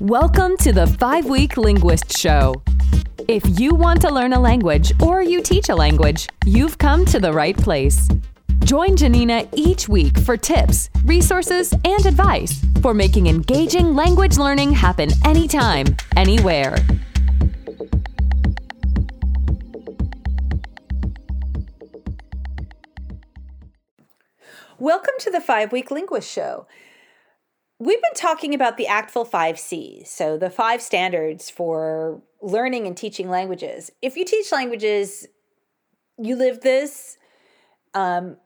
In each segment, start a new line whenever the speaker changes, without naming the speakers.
Welcome to the Five Week Linguist Show. If you want to learn a language or you teach a language, you've come to the right place. Join Janina each week for tips, resources, and advice for making engaging language learning happen anytime, anywhere.
Welcome to the Five Week Linguist Show. We've been talking about the ACTFL 5 C's, so the five standards for learning and teaching languages. If you teach languages, you live this. Um,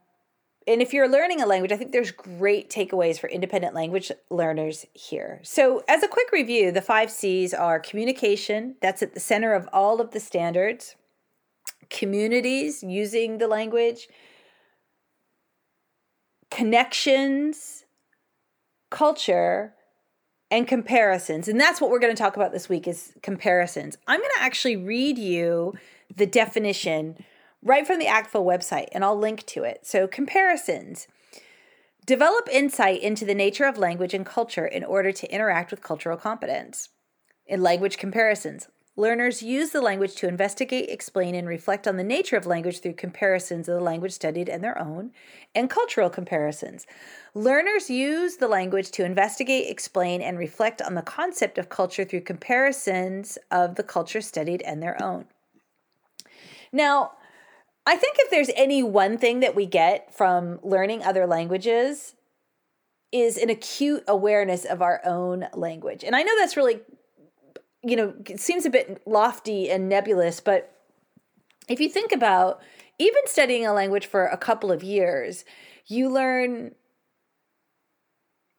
and if you're learning a language, I think there's great takeaways for independent language learners here. So, as a quick review, the five C's are communication, that's at the center of all of the standards, communities using the language, connections, culture and comparisons. And that's what we're going to talk about this week is comparisons. I'm going to actually read you the definition right from the ACTFL website and I'll link to it. So comparisons develop insight into the nature of language and culture in order to interact with cultural competence. In language comparisons, learners use the language to investigate, explain, and reflect on the nature of language through comparisons of the language studied and their own, and cultural comparisons. Learners use the language to investigate, explain, and reflect on the concept of culture through comparisons of the culture studied and their own. Now, I think if there's any one thing that we get from learning other languages, is an acute awareness of our own language. And I know that's really, you know, it seems a bit lofty and nebulous, but if you think about even studying a language for a couple of years, you learn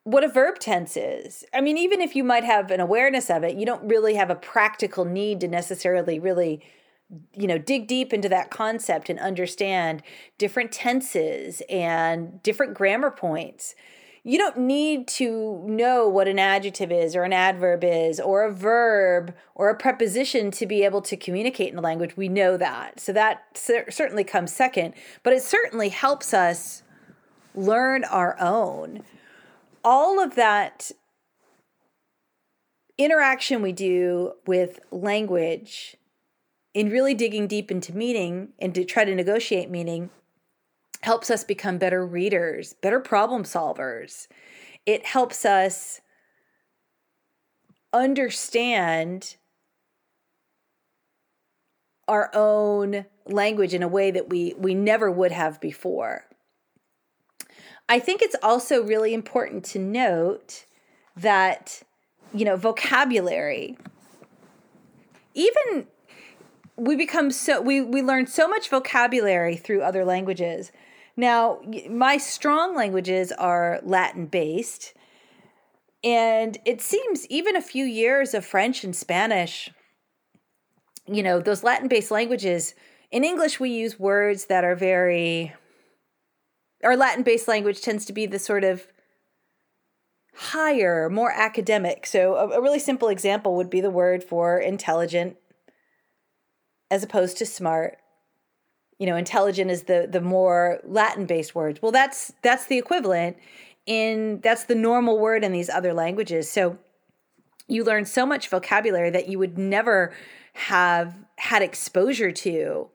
what a verb tense is. I mean, even if you might have an awareness of it, you don't really have a practical need to necessarily really you know dig deep into that concept and understand different tenses and different grammar points you don't need to know what an adjective is or an adverb is or a verb or a preposition to be able to communicate in a language. We know that. So that certainly comes second but it certainly helps us learn our own. All of that interaction we do with language in really digging deep into meaning and to try to negotiate meaning helps us become better readers, better problem solvers. It helps us understand our own language in a way that we we never would have before. I think it's also really important to note that, you know, vocabulary, even we become so, we, we learn so much vocabulary through other languages. Now, my strong languages are Latin based. And it seems even a few years of French and Spanish, you know, those Latin based languages, in English, we use words that are very our Latin based language tends to be the sort of higher, more academic. So, a, a, really simple example would be the word for intelligent as opposed to smart. You know, intelligent is the the more Latin based words. Well, that's that's the equivalent in that's the normal word in these other languages. So, you learn so much vocabulary that you would never have had exposure to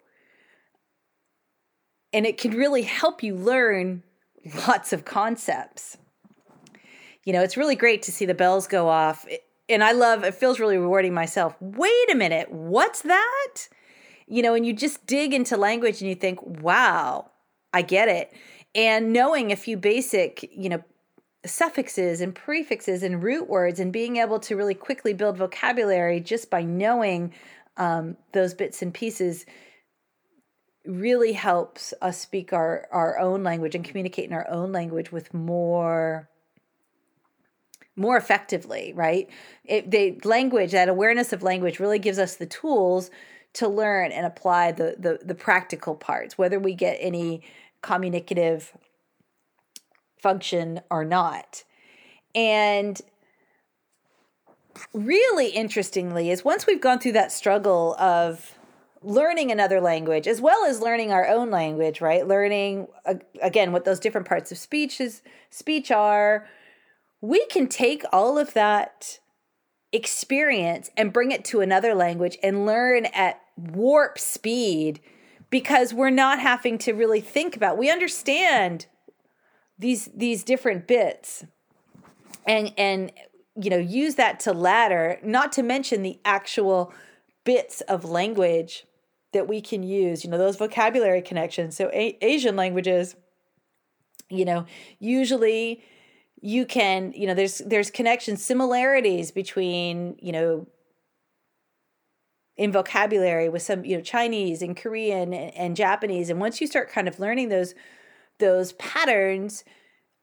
and it can really help you learn lots of concepts. You know, it's really great to see the bells go off. And I love it feels really rewarding myself. Wait a minute, what's that? You know, and you just dig into language and you think, "Wow, I get it." And knowing a few basic, you know, suffixes and prefixes and root words and being able to really quickly build vocabulary just by knowing um, those bits and pieces really helps us speak our, our own language and communicate in our own language with more more effectively right it, the language that awareness of language really gives us the tools to learn and apply the the, the practical parts whether we get any communicative function or not. And really interestingly is once we've gone through that struggle of learning another language as well as learning our own language right? Learning again what those different parts of speech is speech are we can take all of that experience and bring it to another language and learn at warp speed because we're not having to really think about we understand these these different bits and and you know use that to ladder not to mention the actual bits of language that we can use you know those vocabulary connections. So a- asian languages you know usually you can you know there's there's connections similarities between you know in vocabulary with some you know chinese and korean and, and japanese and once you start kind of learning those those patterns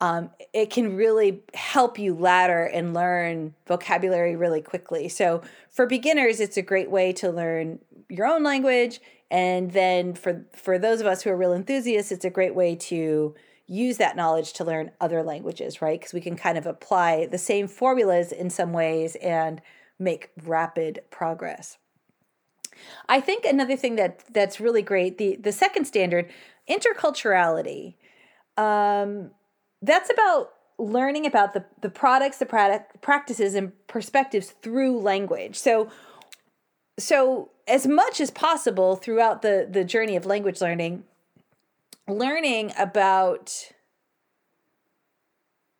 um, it can really help you ladder and learn vocabulary really quickly so for beginners it's a great way to learn your own language and then for for those of us who are real enthusiasts it's a great way to use that knowledge to learn other languages, right? Because we can kind of apply the same formulas in some ways and make rapid progress. I think another thing that that's really great the the second standard interculturality. Um, that's about learning about the the products, the product practices, and perspectives through language. So so as much as possible throughout the the journey of language learning learning about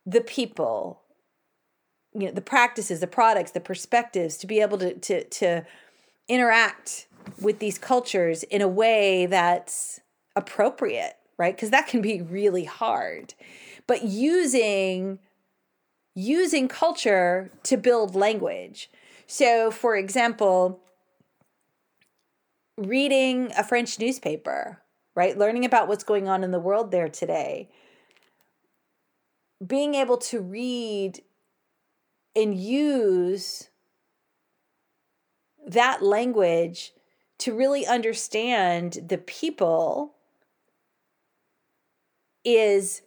the people you know the practices the products the perspectives to be able to to to interact with these cultures in a way that's appropriate right because that can be really hard but using using culture to build language so for example reading a french newspaper right? Learning about what's going on in the world there today. Being able to read and use that language to really understand the people is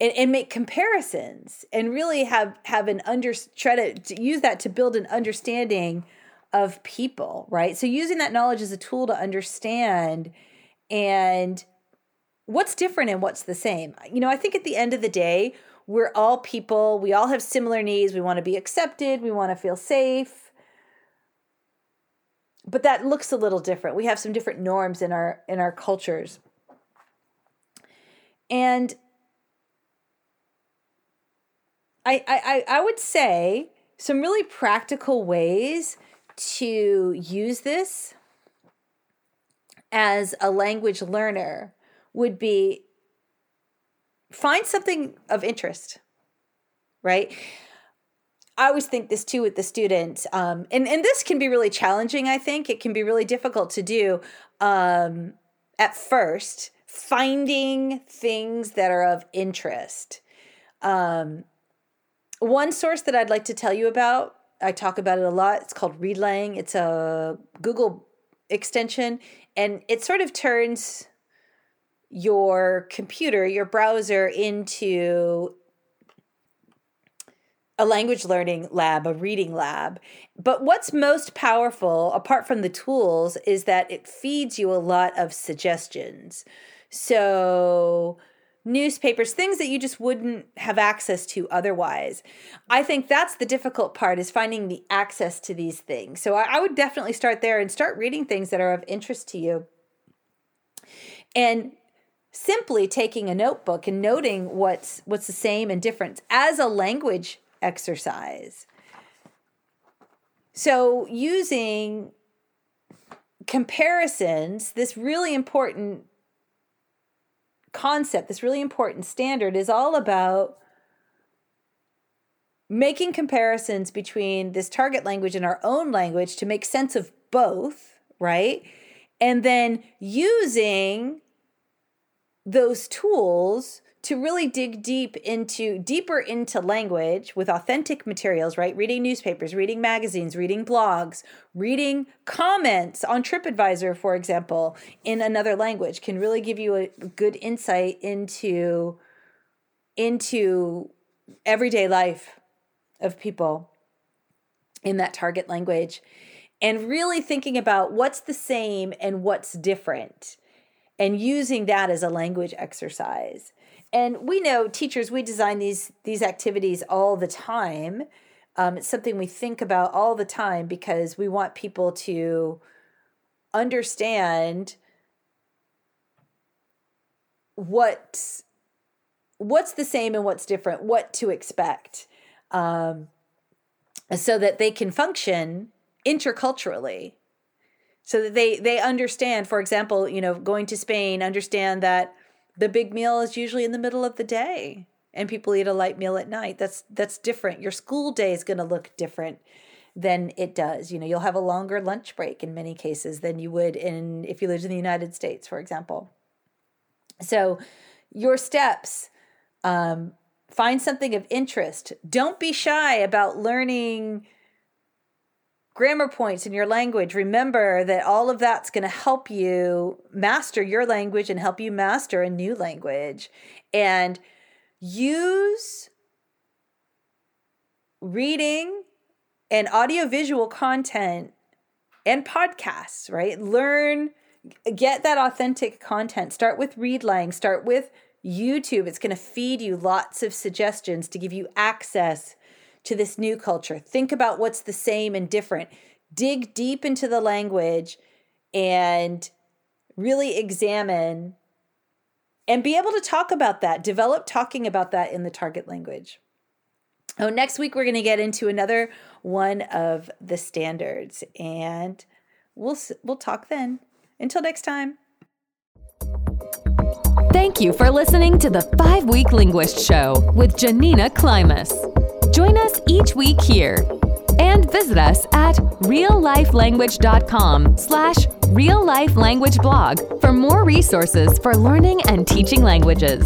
and, and make comparisons and really have have an under try to, to use that to build an understanding of people right so using that knowledge as a tool to understand and what's different and what's the same. You know, I think at the end of the day, we're all people, we all have similar needs, we want to be accepted, we want to feel safe. But that looks a little different. We have some different norms in our in our cultures. And I, I, I would say some really practical ways to use this as a language learner would be find something of interest, right? I always think this too with the students, um, and and this can be really challenging. I think it can be really difficult to do um, at first. Finding things that are of interest. Um, one source that I'd like to tell you about, I talk about it a lot. It's called Readlang. It's a Google extension, and it sort of turns your computer, your browser into a language learning lab, a reading lab. But what's most powerful, apart from the tools, is that it feeds you a lot of suggestions. So, newspapers, things that you just wouldn't have access to otherwise. I think that's the difficult part is finding the access to these things. So, I, I would definitely start there and start reading things that are of interest to you. And simply taking a notebook and noting what's what's the same and different as a language exercise. So using comparisons, this really important concept, this really important standard is all about making comparisons between this target language and our own language to make sense of both, right? And then using those tools to really dig deep into deeper into language with authentic materials, right? Reading newspapers, reading magazines, reading blogs, reading comments on TripAdvisor, for example, in another language can really give you a good insight into into everyday life of people in that target language and really thinking about what's the same and what's different and using that as a language exercise. And we know teachers, we design these these activities all the time. Um, it's something we think about all the time because we want people to understand what what's the same and what's different, what to expect, um, so that they can function interculturally so that they they understand for example you know going to spain understand that the big meal is usually in the middle of the day and people eat a light meal at night. That's that's different. Your school day is going to look different than it does. You know you'll have a longer lunch break in many cases than you would in if you lived in the united states for example. So your steps um, find something of interest. Don't be shy about learning grammar points in your language. Remember that all of that's going to help you master your language and help you master a new language. And use reading and audiovisual content and podcasts, right? Learn, get that authentic content. Start with Readlang, start with YouTube. It's going to feed you lots of suggestions to give you access to this new culture. Think about what's the same and different. Dig deep into the language and really examine and be able to talk about that. Develop talking about that in the target language. Oh, next week we're going to get into another one of the standards and we'll we'll talk then. Until next time.
Thank you for listening to the 5-week linguist show with Janina Klimas. Join us each week here and visit us at reallifelanguage.com slash reallifelanguageblog for more resources for learning and teaching languages.